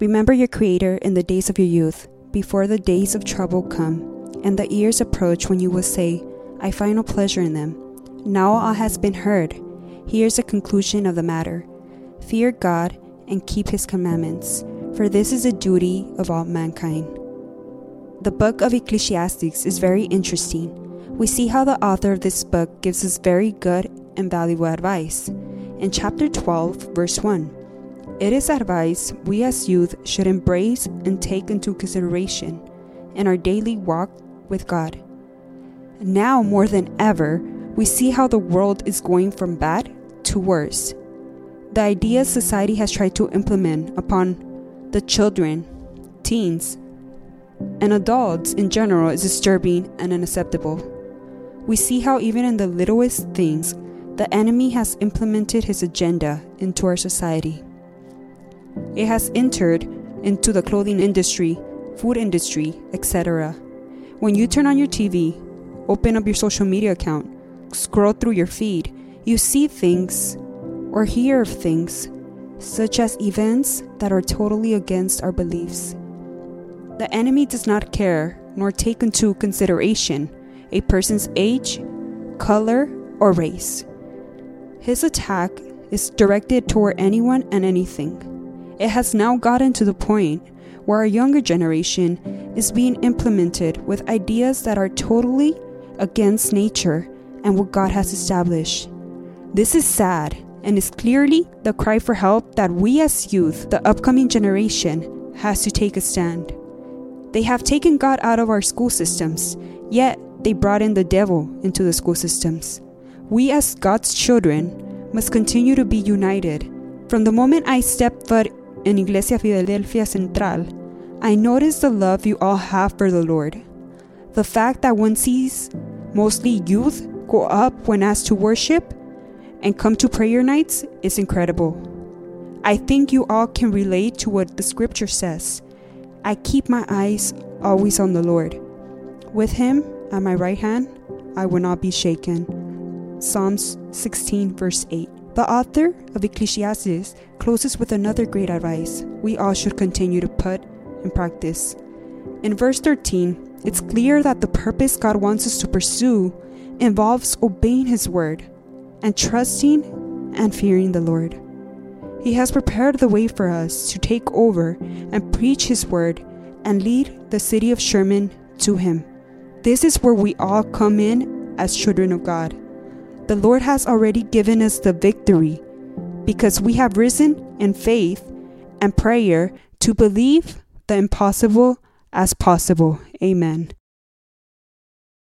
Remember your Creator in the days of your youth, before the days of trouble come, and the years approach when you will say, I find no pleasure in them. Now all has been heard. Here's the conclusion of the matter Fear God and keep his commandments, for this is the duty of all mankind. The book of Ecclesiastes is very interesting. We see how the author of this book gives us very good and valuable advice. In chapter 12, verse 1, it is advice we as youth should embrace and take into consideration in our daily walk with God. Now, more than ever, we see how the world is going from bad to worse. The ideas society has tried to implement upon the children, teens, and adults in general is disturbing and unacceptable. We see how, even in the littlest things, the enemy has implemented his agenda into our society. It has entered into the clothing industry, food industry, etc. When you turn on your TV, open up your social media account, scroll through your feed, you see things or hear of things such as events that are totally against our beliefs. The enemy does not care nor take into consideration a person's age, color, or race. His attack is directed toward anyone and anything. It has now gotten to the point where our younger generation is being implemented with ideas that are totally against nature and what God has established. This is sad and is clearly the cry for help that we as youth, the upcoming generation, has to take a stand. They have taken God out of our school systems, yet they brought in the devil into the school systems. We, as God's children, must continue to be united. From the moment I stepped foot in Iglesia Filadelfia Central, I noticed the love you all have for the Lord. The fact that one sees mostly youth go up when asked to worship and come to prayer nights is incredible. I think you all can relate to what the scripture says I keep my eyes always on the Lord. With him at my right hand, I will not be shaken. Psalms 16, verse 8. The author of Ecclesiastes closes with another great advice we all should continue to put in practice. In verse 13, it's clear that the purpose God wants us to pursue involves obeying His word and trusting and fearing the Lord. He has prepared the way for us to take over and preach His word and lead the city of Sherman to Him. This is where we all come in as children of God. The Lord has already given us the victory because we have risen in faith and prayer to believe the impossible as possible. Amen.